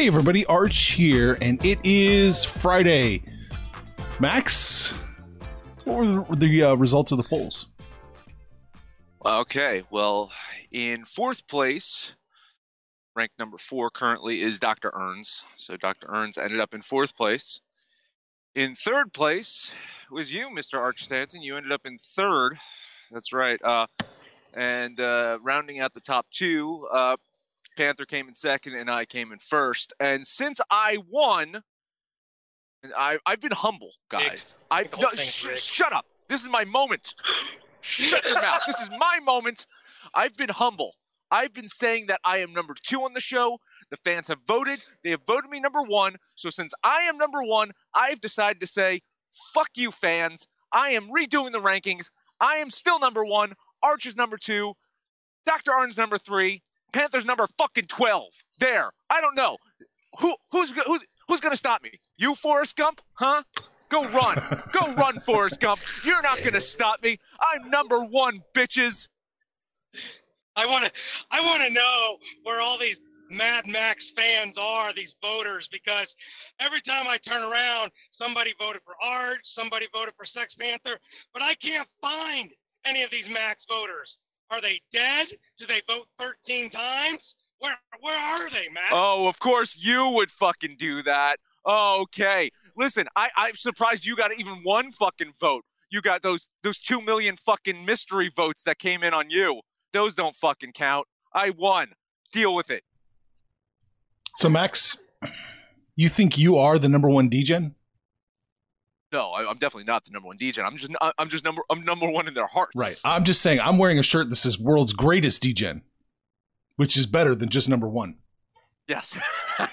Hey everybody, Arch here, and it is Friday. Max, what were the uh, results of the polls? Okay, well, in fourth place, ranked number four currently is Dr. Earns. So Dr. Earns ended up in fourth place. In third place was you, Mr. Arch Stanton. You ended up in third. That's right. Uh, and uh, rounding out the top two, uh, Panther came in second, and I came in first. And since I won, I I've been humble, guys. I no, sh- shut up. This is my moment. Shut your mouth. This is my moment. I've been humble. I've been saying that I am number two on the show. The fans have voted. They have voted me number one. So since I am number one, I've decided to say, fuck you, fans. I am redoing the rankings. I am still number one. Arch is number two. Dr. Arn's number three. Panthers number fucking 12. There. I don't know. Who who's who's who's gonna stop me? You, Forrest Gump? Huh? Go run. Go run, Forrest Gump. You're not gonna stop me. I'm number one, bitches. I want to I want to know where all these Mad Max fans are, these voters, because every time I turn around, somebody voted for Arch, somebody voted for Sex Panther, but I can't find any of these Max voters. Are they dead? Do they vote 13 times? Where where are they, Max? Oh, of course you would fucking do that. Okay. Listen, I, I'm surprised you got even one fucking vote. You got those those two million fucking mystery votes that came in on you. Those don't fucking count. I won. Deal with it. So, Max, you think you are the number one Degen? No, I, I'm definitely not the number one Degen. I'm just I'm just number I'm number one in their hearts. Right. I'm just saying, I'm wearing a shirt that says world's greatest DJ," which is better than just number one. Yes.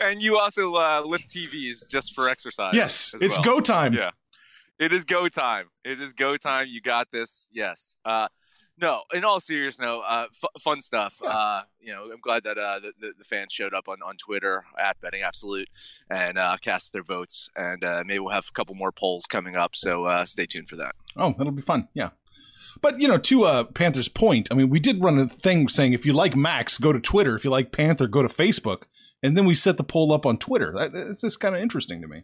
and you also uh, lift TVs just for exercise. Yes, it's well. go time. Yeah. It is go time. It is go time. You got this. Yes. Uh, no, in all seriousness, no, uh, f- fun stuff. Uh, you know, I'm glad that uh, the, the, the fans showed up on, on Twitter at Betting Absolute and uh, cast their votes. And uh, maybe we'll have a couple more polls coming up. So uh, stay tuned for that. Oh, that'll be fun. Yeah. But you know, to uh, Panther's point, I mean, we did run a thing saying if you like Max, go to Twitter. If you like Panther, go to Facebook. And then we set the poll up on Twitter. That, it's just kind of interesting to me.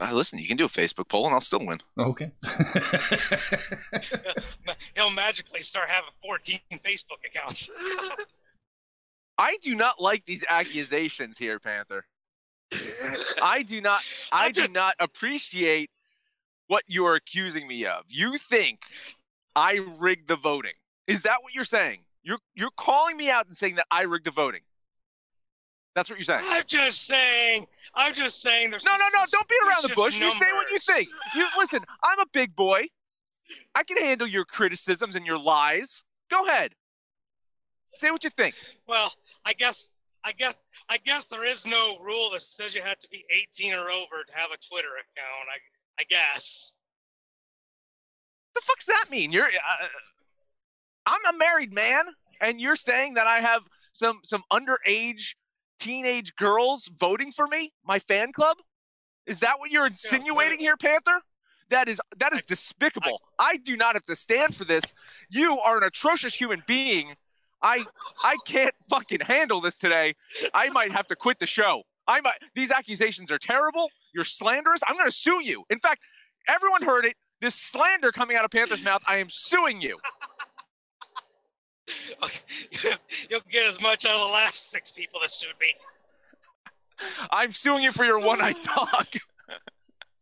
Uh, listen, you can do a Facebook poll and I'll still win. Okay. He'll magically start having 14 Facebook accounts. I do not like these accusations here, Panther. I do not I do not appreciate what you are accusing me of. You think I rigged the voting. Is that what you're saying? You're you're calling me out and saying that I rigged the voting. That's what you're saying. I'm just saying. I'm just saying. There's No, no, no. Don't beat around the bush. suspicious You say what you think. You listen. I'm a big boy. I can handle your criticisms and your lies. Go ahead. Say what you think. Well, I guess, I guess, I guess there is no rule that says you have to be 18 or over to have a Twitter account. I, I guess. the fuck's that mean? You're uh, I'm a married man and you're saying that I have some some underage teenage girls voting for me, my fan club? Is that what you're insinuating here, Panther? That is that is despicable. I do not have to stand for this. You are an atrocious human being. I I can't fucking handle this today. I might have to quit the show. I might these accusations are terrible. You're slanderous. I'm gonna sue you. In fact, everyone heard it. This slander coming out of Panther's mouth, I am suing you. Get as much out of the last six people that sued me. I'm suing you for your one-eyed dog.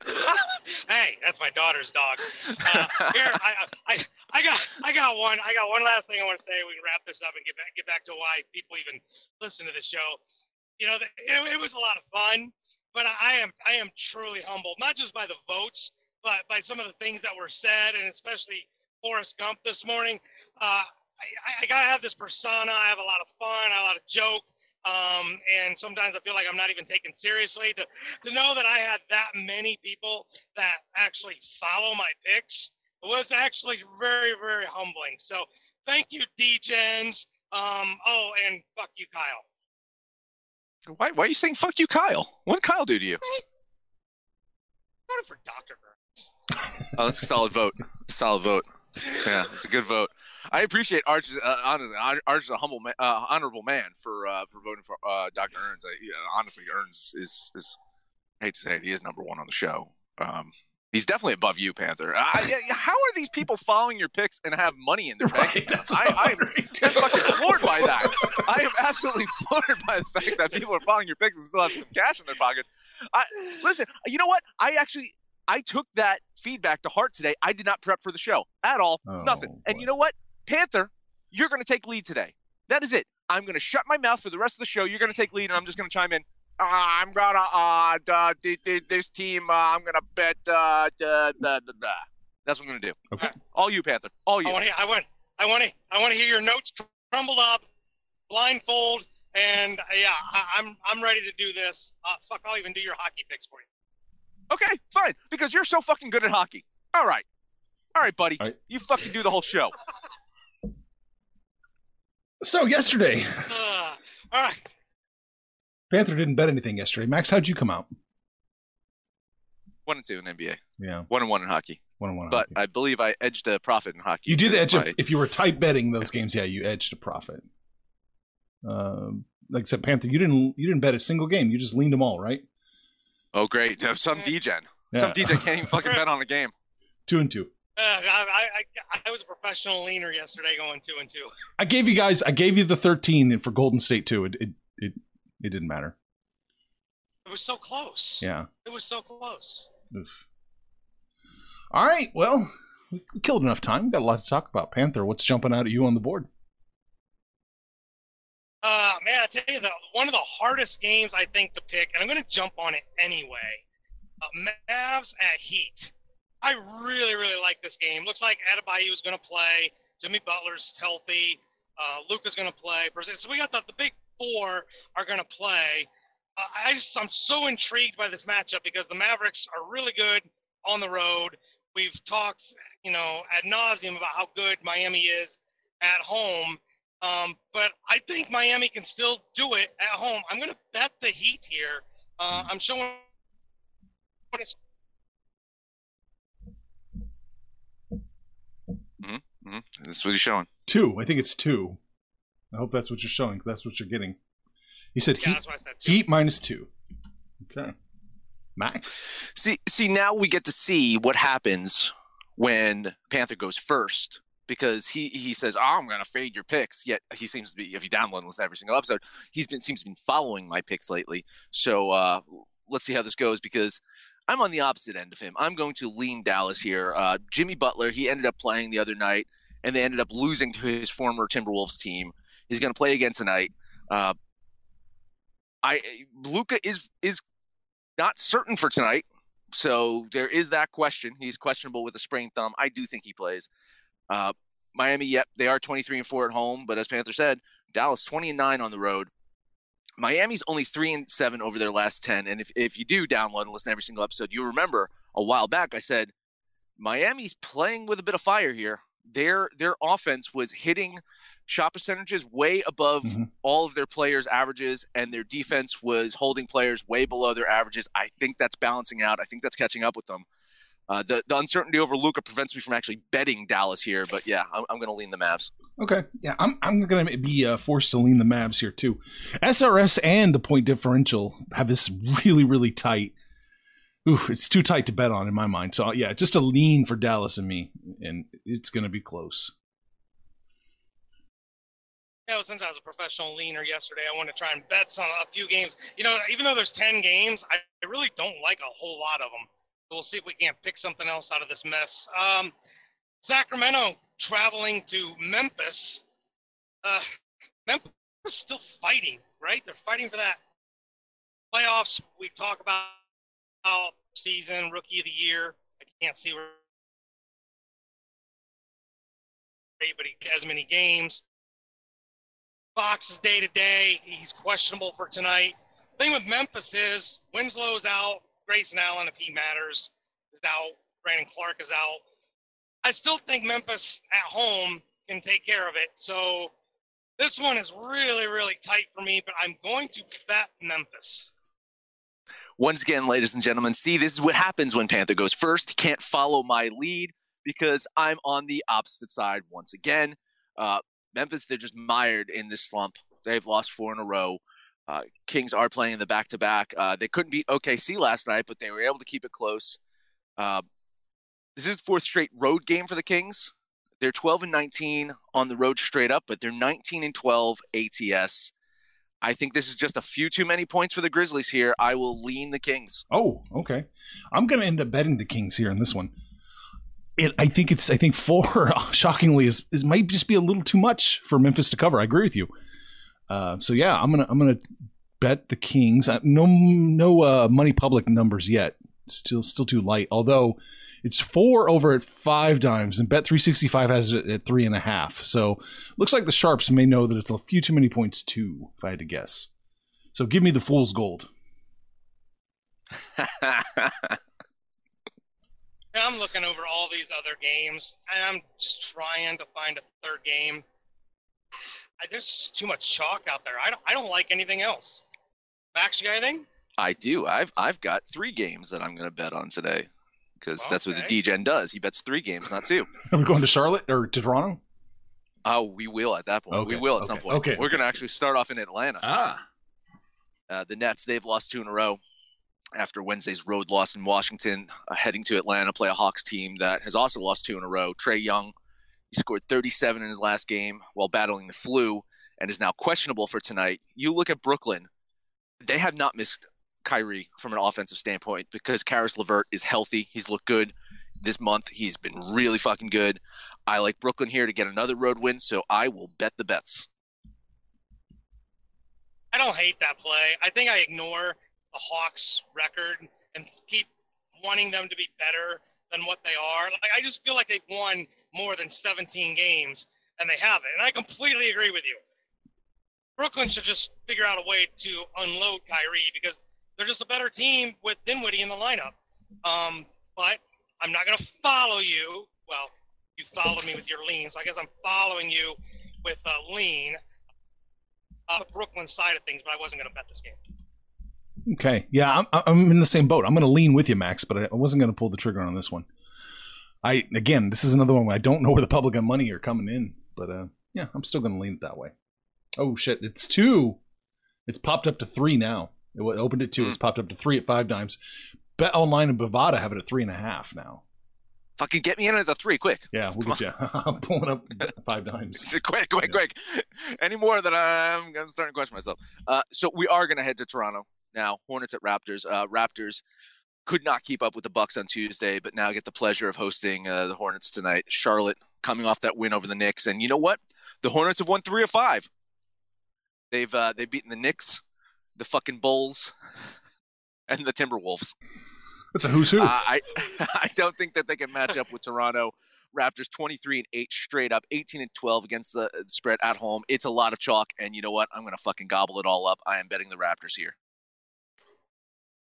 hey, that's my daughter's dog. Uh, here, I, I, I got, I got one. I got one last thing I want to say. We can wrap this up and get back, get back to why people even listen to the show. You know, it, it was a lot of fun, but I am, I am truly humbled, not just by the votes, but by some of the things that were said, and especially Forrest Gump this morning. Uh, I, I gotta have this persona. I have a lot of fun, a lot of joke. Um, and sometimes I feel like I'm not even taken seriously. To to know that I had that many people that actually follow my picks was actually very very humbling. So thank you, Degens. Um, oh, and fuck you, Kyle. Why, why are you saying fuck you, Kyle? What did Kyle do to you? Voted for Dr. Burns. Oh, that's a solid vote. Solid vote. Yeah, it's a good vote. I appreciate Arch. Uh, honestly, Arch is a humble, ma- uh, honorable man for uh, for voting for uh, Dr. Earns. I, yeah, honestly, Earns is is. I hate to say it, he is number one on the show. Um, he's definitely above you, Panther. Yeah, how are these people following your picks and have money in their bank Right, that's I, I'm. I'm fucking floored by that. I am absolutely floored by the fact that people are following your picks and still have some cash in their pocket. I, listen, you know what? I actually I took that feedback to heart today. I did not prep for the show at all. Oh, Nothing. And you know what? Panther, you're going to take lead today. That is it. I'm going to shut my mouth for the rest of the show. You're going to take lead, and I'm just going to chime in. Uh, I'm gonna uh, uh th- th- this team. Uh, I'm gonna bet. Uh. That's what I'm gonna do. Okay. All you, Panther. All you. I want to. I want. I want to. I want to hear your notes crumbled up, blindfold, and uh, yeah, I, I'm I'm ready to do this. Uh, fuck, I'll even do your hockey picks for you. Okay, fine. Because you're so fucking good at hockey. All right. All right, buddy. All right. You fucking do the whole show. So yesterday, Uh, all right. Panther didn't bet anything yesterday. Max, how'd you come out? One and two in NBA. Yeah, One and one in hockey. one on one. But I believe I edged a profit in hockey. you did because edge a, if you were tight betting those games. Yeah, you edged a profit. Um, like I said, Panther, you didn't you didn't bet a single game. You just leaned them all, right? Oh, great. Some Degen. Some Yeah. Degen can't even fucking bet on a game. Two and two. Uh, I, I, I, I was a professional leaner yesterday, going two and two. I gave you guys. I gave you the thirteen for Golden State too. It it it, it didn't matter. It was so close. Yeah. It was so close. Oof. All right. Well, we we killed enough time. We got a lot to talk about. Panther, what's jumping out at you on the board? Uh, man, I tell you, one of the hardest games I think to pick, and I'm going to jump on it anyway. Uh, Mavs at Heat. I really, really like this game. Looks like Adebayo is going to play. Jimmy Butler's healthy. Uh, Luka's going to play. So we got the, the big four are going to play. Uh, I just I'm so intrigued by this matchup because the Mavericks are really good on the road. We've talked, you know, ad nauseum about how good Miami is at home. Um, but I think Miami can still do it at home. I'm going to bet the Heat here. Uh, I'm showing. hmm That's what he's showing. Two. I think it's two. I hope that's what you're showing because that's what you're getting. You said Yeah, heat, that's what I said. Too. heat minus two. Okay. Max. See, see, now we get to see what happens when Panther goes first because he he says, oh, "I'm going to fade your picks." Yet he seems to be, if you download and listen to every single episode, he's been seems to be following my picks lately. So uh, let's see how this goes because I'm on the opposite end of him. I'm going to lean Dallas here. Uh, Jimmy Butler, he ended up playing the other night, and they ended up losing to his former Timberwolves team. He's going to play again tonight. Uh, I Luka is is not certain for tonight, so there is that question. He's questionable with a sprained thumb. I do think he plays. Uh, Miami, yep, they are 23 and four at home, but as Panther said, Dallas 20 and nine on the road. Miami's only three and seven over their last 10. And if, if you do download and listen to every single episode, you remember a while back I said Miami's playing with a bit of fire here. Their their offense was hitting shot percentages way above Mm-hmm. all of their players' averages, and their defense was holding players way below their averages. I think that's balancing out. I think that's catching up with them. Uh, the, the uncertainty over Luka prevents me from actually betting Dallas here, but yeah, I'm, I'm going to lean the Mavs. Okay, yeah, I'm I'm gonna be uh, forced to lean the Mavs here too. SRS and the point differential have this really really tight. Ooh, it's too tight to bet on in my mind. So yeah, just a lean for Dallas and me, and it's gonna be close. Yeah, well, since I was a professional leaner yesterday, I want to try and bet on a few games. You know, even though there's 10 games, I I really don't like a whole lot of them. We'll see if we can't pick something else out of this mess. Um, Sacramento traveling to Memphis. Uh, Memphis is still fighting, right? They're fighting for that playoffs. We talk about season, rookie of the year. I can't see where, but he has many games. Fox is day to day. He's questionable for tonight. Thing with Memphis is Winslow's out, Grayson Allen, if he matters, is out. Brandon Clarke is out. I still think Memphis at home can take care of it. So this one is really, really tight for me, but I'm going to bet Memphis. Once again, ladies and gentlemen, see, this is what happens when Panther goes first. He can't follow my lead because I'm on the opposite side once again. Uh, Memphis, they're just mired in this slump. They've lost four in a row. Uh, Kings are playing in the back to back. They couldn't beat OKC last night, but they were able to keep it close. Uh, this is the fourth straight road game for the Kings. They're 12 and 19 on the road straight up, but they're 19 and 12 ATS. I think this is just a few too many points for the Grizzlies here. I will lean the Kings. Oh, okay. I'm gonna end up betting the Kings here in this one. It, I think it's. I think four, shockingly, is, is might just be a little too much for Memphis to cover. I agree with you. Uh, so yeah, I'm gonna I'm gonna bet the Kings. Uh, no no uh, money public numbers yet. Still still too light. Although it's four over at five dimes, and Bet 365 has it at three and a half. So looks like the sharps may know that it's a few too many points too. If I had to guess. So give me the fool's gold. I'm looking over all these other games, and I'm just trying to find a third game. I, there's just too much chalk out there. I don't, I don't like anything else. Max, you got anything? I do. I've I've got three games that I'm going to bet on today because that's what the Okay. Degen does. He bets three games, not two. Are we going to Charlotte or to Toronto? Oh, we will at that point. We will at some point. okay, We're going to actually start off in Atlanta. Ah. Uh, the Nets, they've lost two in a row after Wednesday's road loss in Washington, uh, heading to Atlanta, play a Hawks team that has also lost two in a row. Trae Young, he scored 37 in his last game while battling the flu and is now questionable for tonight. You look at Brooklyn, they have not missed Kyrie from an offensive standpoint because Caris LeVert is healthy. He's looked good this month. He's been really fucking good. I like Brooklyn here to get another road win, so I will bet the Nets. I don't hate that play. I think I ignore the Hawks record and keep wanting them to be better than what they are. Like I just feel like they've won more than 17 games and they haven't. And I completely agree with you. Brooklyn should just figure out a way to unload Kyrie because they're just a better team with Dinwiddie in the lineup. Um, but I'm not going to follow you. Well, you followed me with your lean, so I guess I'm following you with a lean on the Brooklyn side of things, but I wasn't going to bet this game. Okay. Yeah, I'm, I'm in the same boat. I'm going to lean with you, Max, but I wasn't going to pull the trigger on this one. I again, this is another one where I don't know where the public and money are coming in, but uh, yeah, I'm still going to lean it that way. Oh shit, it's two. It's popped up to three now. It opened at two. It's popped up to three at five dimes. Bet Online and Bovada have it at three and a half now. Fucking get me in at the three, quick. Yeah, we'll get you. I'm pulling up five dimes. quick, quick, quick. Any more that I'm, I'm starting to question myself. Uh, so we are going to head to Toronto now. Hornets at Raptors. Uh, Raptors could not keep up with the Bucks on Tuesday, but now get the pleasure of hosting uh, the Hornets tonight. Charlotte coming off that win over the Knicks, and you know what? The Hornets have won three of five. They've uh, they've beaten the Knicks, the fucking Bulls, and the Timberwolves. That's a who's who. Uh, I I don't think that they can match up with Toronto. Raptors 23 and 8 straight up, 18 and 12 against the uh, spread at home. It's a lot of chalk, and you know what? I'm going to fucking gobble it all up. I am betting the Raptors here.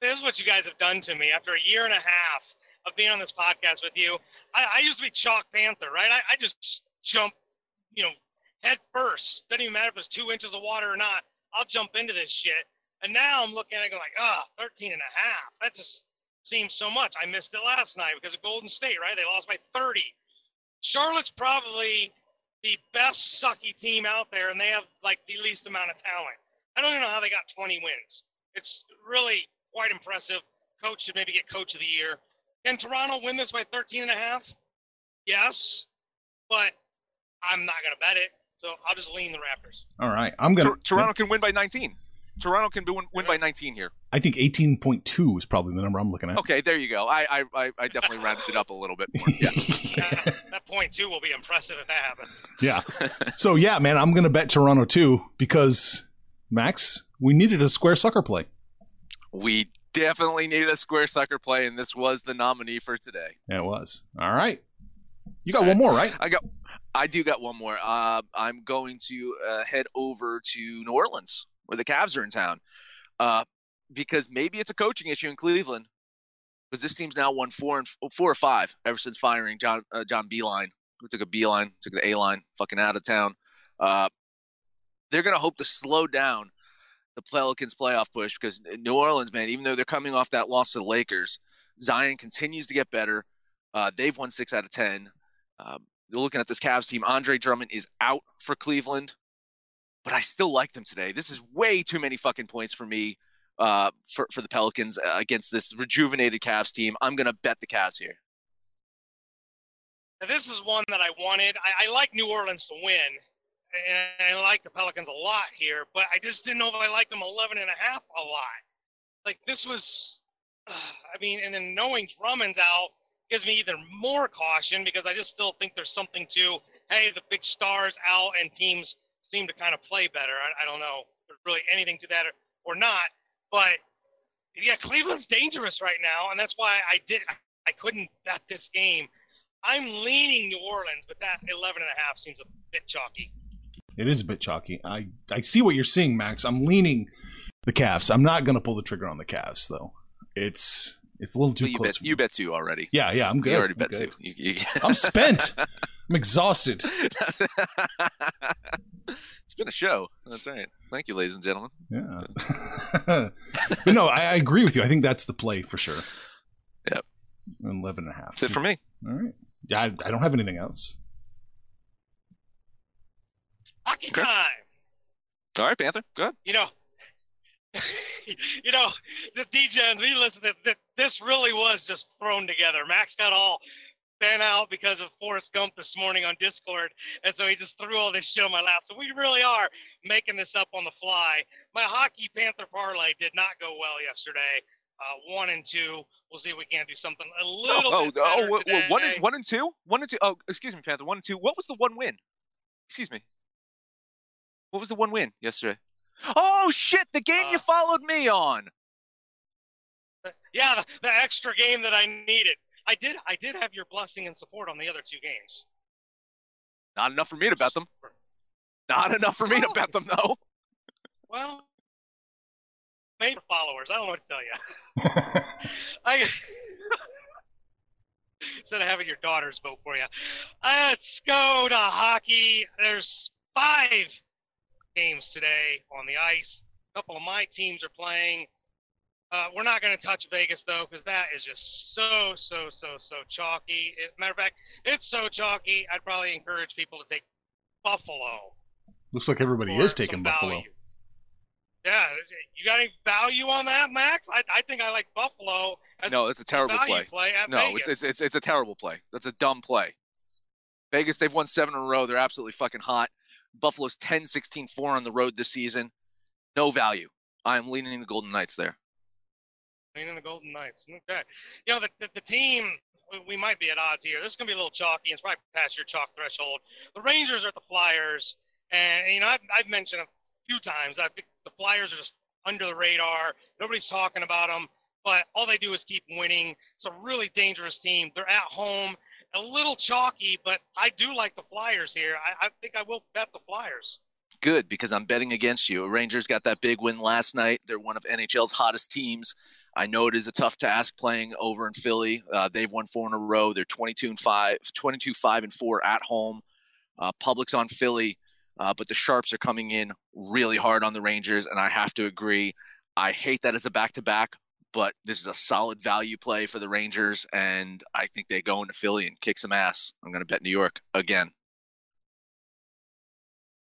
This is what you guys have done to me after a year and a half of being on this podcast with you. I, I used to be chalk panther, right? I, I just jump, you know, head first. Doesn't even matter if there's two inches of water or not. I'll jump into this shit. And now I'm looking at it going like, ah, oh, 13 and a half. That just seems so much. I missed it last night because of Golden State, right? They lost by 30. Charlotte's probably the best sucky team out there, and they have like the least amount of talent. I don't even know how they got 20 wins. It's really quite impressive. Coach should maybe get coach of the year. Can Toronto win this by 13 and a half? Yes, but I'm not going to bet it. So I'll just lean the Raptors. All right. I'm going to. Toronto can win by 19. Toronto can win, win by 19 here. I think 18.2 is probably the number I'm looking at. Okay, there you go. I I, I definitely rounded it up a little bit more. Yeah. that, that point two will be impressive if that happens. Yeah. So yeah, man, I'm going to bet Toronto too because Max, we needed a square sucker play. We definitely needed a square sucker play, and this was the nominee for today. It was. All right. You got one more, right? I got. I do got one more. Uh, I'm going to uh, head over to New Orleans where the Cavs are in town, uh, because maybe it's a coaching issue in Cleveland, because this team's now won four and four or five ever since firing John uh, John Beilein, who took a B line, took the A line, fucking out of town. Uh, they're gonna hope to slow down the Pelicans playoff push because New Orleans, man, even though they're coming off that loss to the Lakers, Zion continues to get better. Uh, they've won six out of ten. Um, you're looking at this Cavs team. Andre Drummond is out for Cleveland, but I still like them today. This is way too many fucking points for me uh, for for the Pelicans uh, against this rejuvenated Cavs team. I'm gonna bet the Cavs here. Now, this is one that I wanted. I, I like New Orleans to win, and I like the Pelicans a lot here, but I just didn't know if I liked them 11 and a half a lot. Like this was, uh, I mean, and then knowing Drummond's out gives me even more caution because I just still think there's something to, hey, the big stars out and teams seem to kind of play better. I, I don't know if there's really anything to that or, or not, but yeah, Cleveland's dangerous right now, and that's why I did I couldn't bet this game. I'm leaning New Orleans, but that 11 and a half seems a bit chalky. It is a bit chalky. I, I see what you're seeing, Max. I'm leaning the Cavs. I'm not going to pull the trigger on the Cavs, though. It's it's a little too well, you close. Bet, you bet two already. Yeah, yeah, I'm good. You already I'm bet good. two. You, you, I'm spent. I'm exhausted. it's been a show. That's right. Thank you, ladies and gentlemen. Yeah. no, I, I agree with you. I think that's the play for sure. Yep. 11 and a half. That's it for me. All right. Yeah, I, I don't have anything else. Hockey Okay. time. All right, Panther. Go ahead. You know, you know, the Degens, we listen that. This really was just thrown together. Max got all bent out because of Forrest Gump this morning on Discord, and so he just threw all this shit on my lap. So we really are making this up on the fly. My hockey Panther parlay did not go well yesterday. Uh, one and two. We'll see if we can't do something a little Oh, bit oh, oh, wh- one and one and two. One and two. Oh, excuse me, Panther. One and two. What was the one win? Excuse me. What was the one win yesterday? Oh shit! The game you Uh, followed me on. Yeah, the, the extra game that I needed. I did. I did have your blessing and support on the other two games. Not enough for me to bet them. Not enough for me to bet them, though. Well, maybe for followers. I don't know what to tell you. I instead of having your daughters vote for you. Let's go to hockey. There's five games today on the ice. A couple of my teams are playing. Uh, we're not going to touch Vegas though, because that is just so, so, so, so chalky. It, matter of fact, it's so chalky. I'd probably encourage people to take Buffalo. Looks like everybody is taking Buffalo. value. Yeah, you got any value on that, Max? I, I think I like Buffalo. As No, it's a terrible value play. at No, Vegas. it's, it's it's it's a terrible play. That's a dumb play. Vegas, they've won seven in a row. They're absolutely fucking hot. Buffalo's 10 16 4 on the road this season. No value. I'm leaning the Golden Knights there. Leaning the Golden Knights. Okay. You know, the, the, the team, we, might be at odds here. This is going to be a little chalky. It's probably past your chalk threshold. The Rangers are at the Flyers. And, you know, I've, I've mentioned a few times, I the Flyers are just under the radar. Nobody's talking about them, but all they do is keep winning. It's a really dangerous team. They're at home, a little chalky, but I do like the Flyers here. I, I think I will bet the Flyers. Good because I'm betting against you. Rangers got that big win last night. They're one of NHL's hottest teams. I know it is a tough task playing over in Philly. Uh, they've won four in a row. They're 22 and five, 22 five and four at home. Uh, Public's on Philly, uh, but the Sharps are coming in really hard on the Rangers, and I have to agree. I hate that it's a back to back, but this is a solid value play for the Rangers, and I think they go into Philly and kick some ass. I'm going to bet New York again.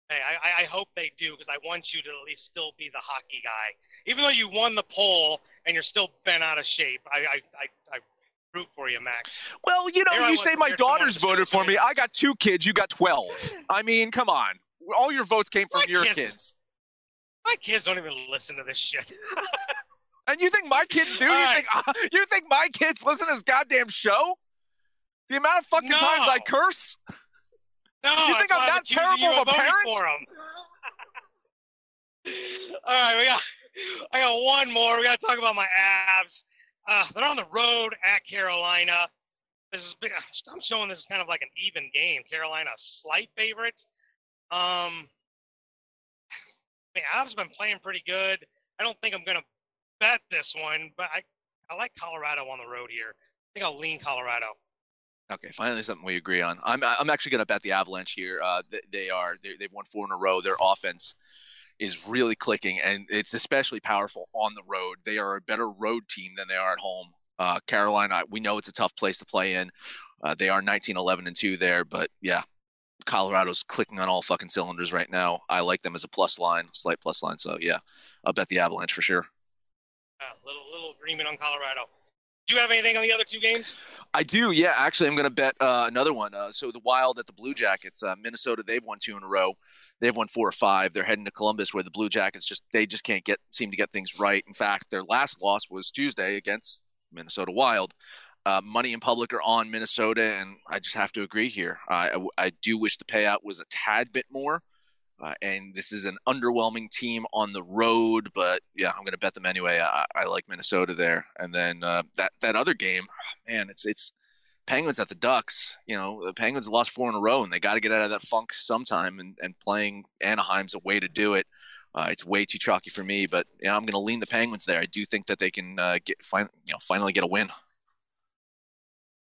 Hey, I, I hope they do because I want you to at least still be the hockey guy. Even though you won the poll and you're still bent out of shape, I, I, I, I root for you, Max. Well, you know, Here you was say my prepared to want daughters voted for me. I got two kids. You got 12. I mean, come on. All your votes came from My your kids- kids. My kids don't even listen to this shit. And you think my kids do? All you right. think you think my kids listen to this goddamn show? The amount of fucking times I curse? No, You think I'm that terrible of a parent? All right, we got I got one more. We got to talk about my Avs. Uh, they're on the road at Carolina. This is big. I'm showing this is kind of like an even game. Carolina slight favorite. Um, man, Avs been playing pretty good. I don't think I'm gonna bet this one, but I I like Colorado on the road here. I think I'll lean Colorado. Okay, finally something we agree on. I'm I'm actually going to bet the Avalanche here. Uh, they, are they they've won four in a row. Their offense is really clicking, and it's especially powerful on the road. They are a better road team than they are at home. Uh, Carolina, we know it's a tough place to play in. Uh, they are 19, 11, and two there, but yeah, Colorado's clicking on all fucking cylinders right now. I like them as a plus line, slight plus line. So yeah, I'll bet the Avalanche for sure. Agreement on Colorado. Do you have anything on the other two games? I do, yeah. Actually, I'm going to bet uh, another one. Uh, so the Wild at the Blue Jackets, uh, Minnesota, they've won two in a row. They've won four or five. They're heading to Columbus, where the Blue Jackets just they just can't get seem to get things right. In fact, their last loss was Tuesday against Minnesota Wild. Uh, money in public are on Minnesota, and I just have to agree here. I, I do wish the payout was a tad bit more. Uh, and this is an underwhelming team on the road, but yeah, I'm going to bet them anyway. I, I like Minnesota there, and then uh, that that other game, man, it's it's Penguins at the Ducks. You know, the Penguins lost four in a row, and they got to get out of that funk sometime. And, and playing Anaheim's a way to do it. Uh, it's way too chalky for me, but yeah, I'm going to lean the Penguins there. I do think that they can uh, get fin- you know finally get a win.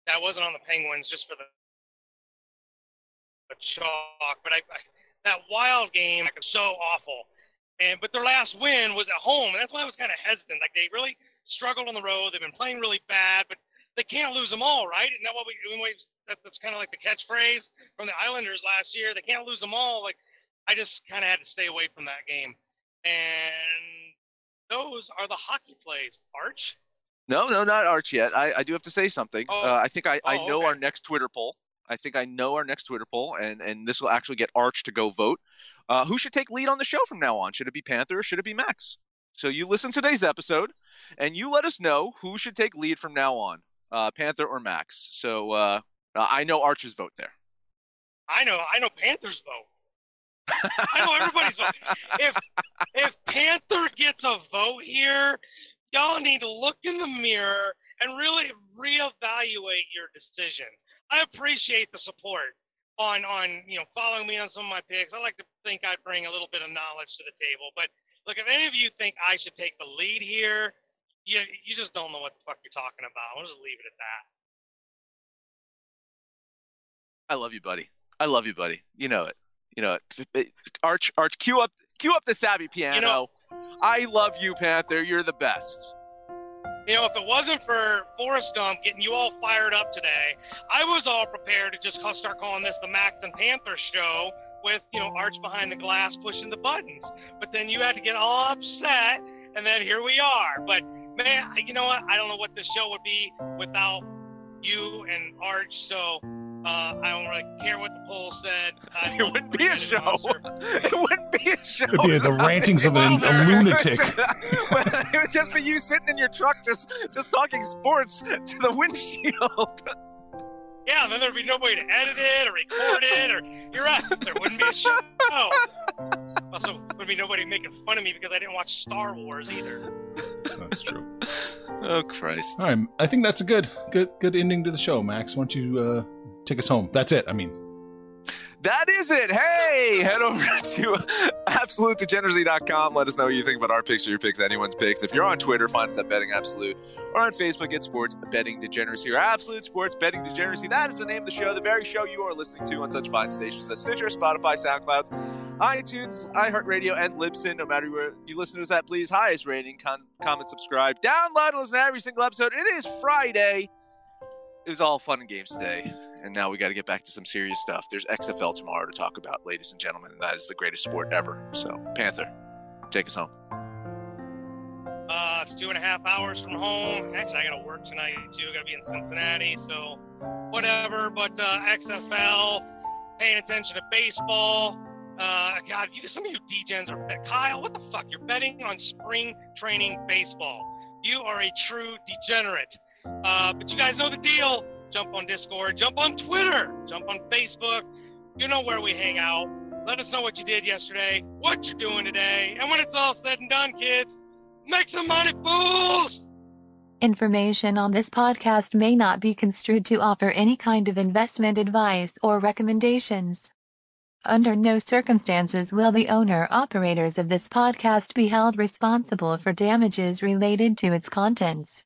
That wasn't on the Penguins, just for the, the chalk. But I, I that wild game like, was so awful. And but their last win was at home, and that's why I was kind of hesitant. Like they really struggled on the road. They've been playing really bad, but they can't lose them all, right? Isn't that what we? that, that's kind of like the catchphrase from the Islanders last year. They can't lose them all. Like I just kind of had to stay away from that game. And those are the hockey plays. Arch. No, no, not Arch yet. I, I do have to say something. Oh. Uh, I think I, I Oh, know okay. our next Twitter poll. I think I know our next Twitter poll, and, and this will actually get Arch to go vote. Uh, who should take lead on the show from now on? Should it be Panther or should it be Max? So you listen to today's episode, and you let us know who should take lead from now on, uh, Panther or Max. So uh, I know Arch's vote there. I know. I know. Panthers vote. I know everybody's vote. If if Panther gets a vote here, y'all need to look in the mirror and really reevaluate your decisions. I appreciate the support on on you know following me on some of my picks. I like to think I bring a little bit of knowledge to the table. But look, if any of you think I should take the lead here, you you just don't know what the fuck you're talking about. I'll just leave it at that. I love you, buddy. I love you, buddy. You know it. You know it. Arch, Arch, cue up, cue up the savvy piano. know- I love you, Panther. You're the best. You know, if it wasn't for Forrest Gump getting you all fired up today, I was all prepared to just start calling this the Max and Panther show with, you know, Arch behind the glass pushing the buttons. But then you had to get all upset, and then here we are. But man, you know what? I don't know what this show would be without you and Arch. So uh, I don't really care what the poll said. I It wouldn't be a show. It wouldn't be a show. It'd be the rantings of a, a lunatic. Well, it would just be you sitting in your truck, just just talking sports to the windshield. Yeah, then there'd be no way to edit it or record it, or you're right, there wouldn't be a show. Also, would be nobody making fun of me because I didn't watch Star Wars either. That's true. Oh Christ! All right, I think that's a good, good, good ending to the show. Max, why don't you uh, take us home? That's it. I mean, That is it. Hey, head over to absolutedegeneracy.com. Let us know what you think about our picks or your picks, anyone's picks. If you're on Twitter, find us at Betting Absolute. Or on Facebook, get Sports Betting Degeneracy or Absolute Sports Betting Degeneracy. That is the name of the show, the very show you are listening to on such fine stations as Stitcher, Spotify, SoundClouds, iTunes, iHeartRadio, and Libsyn. No matter where you listen to us at, please highest rating, con- comment, subscribe, download, and listen to every single episode. It is Friday. It was all fun and games today, and now we got to get back to some serious stuff. There's XFL tomorrow to talk about, ladies and gentlemen, and that is the greatest sport ever. So, Panther, take us home. Uh, it's two and a half hours from home. Actually, I got to work tonight too. I Got to be in Cincinnati, so whatever. But uh, XFL, paying attention to baseball. Uh, God, you, some of you degens are bet. Kyle, what the fuck? You're betting on spring training baseball. You are a true degenerate. Uh, but you guys know the deal. Jump on Discord, jump on Twitter, jump on Facebook. You know where we hang out. Let us know what you did yesterday, what you're doing today, and when it's all said and done, kids, make some money, fools! Information on this podcast may not be construed to offer any kind of investment advice or recommendations. Under no circumstances will the owner operators of this podcast be held responsible for damages related to its contents.